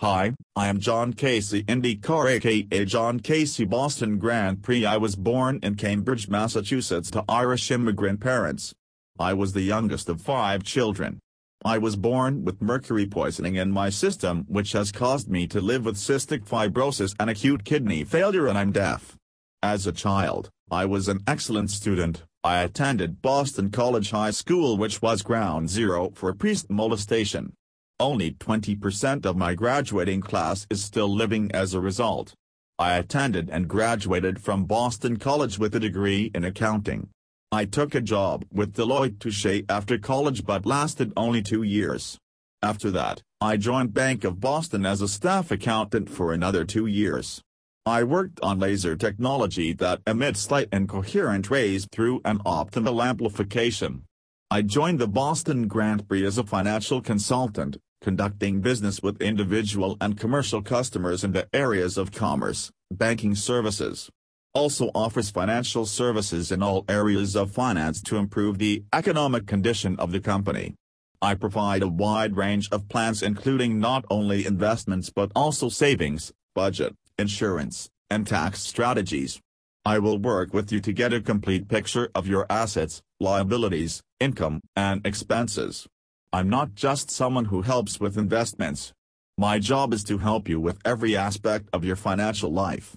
Hi, I am John Casey IndyCar aka John Casey Boston Grand Prix I was born in Cambridge, Massachusetts to Irish immigrant parents. I was the youngest of five children. I was born with mercury poisoning in my system which has caused me to live with cystic fibrosis and acute kidney failure and I'm deaf. As a child, I was an excellent student, I attended Boston College High School which was ground zero for priest molestation. Only 20% of my graduating class is still living as a result. I attended and graduated from Boston College with a degree in accounting. I took a job with Deloitte Touche after college but lasted only two years. After that, I joined Bank of Boston as a staff accountant for another two years. I worked on laser technology that emits light and coherent rays through an optimal amplification. I joined the Boston Grand Prix as a financial consultant, conducting business with individual and commercial customers in the areas of commerce, banking services. Also offers financial services in all areas of finance to improve the economic condition of the company. I provide a wide range of plans including not only investments but also savings, budget, insurance, and tax strategies. I will work with you to get a complete picture of your assets, liabilities, income, and expenses. I'm not just someone who helps with investments. My job is to help you with every aspect of your financial life.